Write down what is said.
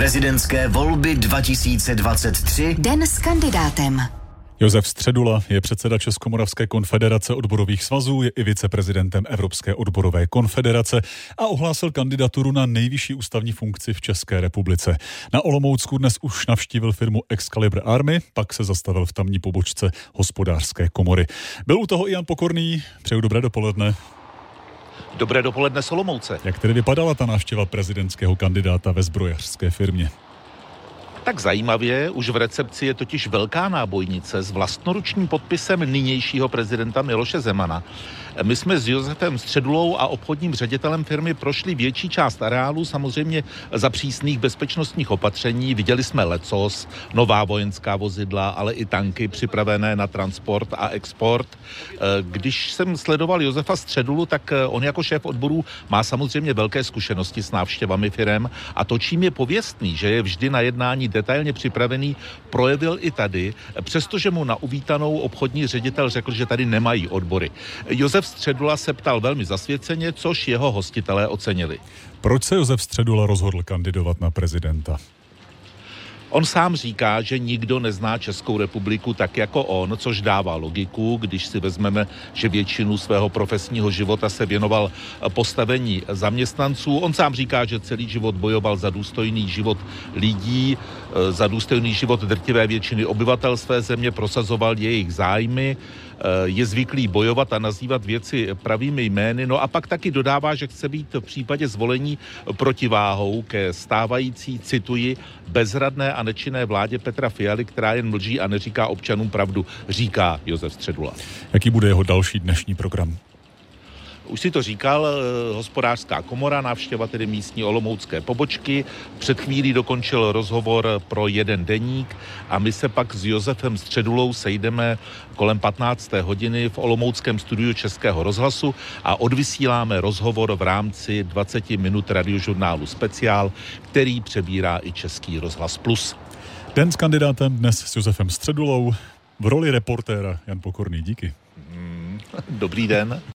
Prezidentské volby 2023. Den s kandidátem. Josef Středula je předseda Českomoravské konfederace odborových svazů, je i viceprezidentem Evropské odborové konfederace a ohlásil kandidaturu na nejvyšší ústavní funkci v České republice. Na Olomoucku dnes už navštívil firmu Excalibur Army, pak se zastavil v tamní pobočce hospodářské komory. Byl u toho i Jan Pokorný. Přeju dobré dopoledne. Dobré dopoledne Solomouce. Jak tedy vypadala ta návštěva prezidentského kandidáta ve zbrojařské firmě? Tak zajímavě, už v recepci je totiž velká nábojnice s vlastnoručním podpisem nynějšího prezidenta Miloše Zemana. My jsme s Josefem Středulou a obchodním ředitelem firmy prošli větší část areálu, samozřejmě za přísných bezpečnostních opatření. Viděli jsme lecos, nová vojenská vozidla, ale i tanky připravené na transport a export. Když jsem sledoval Josefa Středulu, tak on jako šéf odboru má samozřejmě velké zkušenosti s návštěvami firem a to, čím je pověstný, že je vždy na jednání detailně připravený, projevil i tady, přestože mu na uvítanou obchodní ředitel řekl, že tady nemají odbory. Josef Středula se ptal velmi zasvěceně, což jeho hostitelé ocenili. Proč se Josef Středula rozhodl kandidovat na prezidenta? On sám říká, že nikdo nezná Českou republiku tak jako on, což dává logiku, když si vezmeme, že většinu svého profesního života se věnoval postavení zaměstnanců. On sám říká, že celý život bojoval za důstojný život lidí, za důstojný život drtivé většiny obyvatel své země, prosazoval jejich zájmy je zvyklý bojovat a nazývat věci pravými jmény. No a pak taky dodává, že chce být v případě zvolení protiváhou ke stávající, cituji, bezradné a nečinné vládě Petra Fialy, která jen mlží a neříká občanům pravdu, říká Josef Středula. Jaký bude jeho další dnešní program? Už si to říkal, hospodářská komora, návštěva tedy místní olomoucké pobočky. Před chvílí dokončil rozhovor pro jeden deník a my se pak s Josefem Středulou sejdeme kolem 15. hodiny v olomouckém studiu Českého rozhlasu a odvysíláme rozhovor v rámci 20 minut radiožurnálu Speciál, který přebírá i Český rozhlas Plus. Den s kandidátem dnes s Josefem Středulou v roli reportéra Jan Pokorný. Díky. Dobrý den.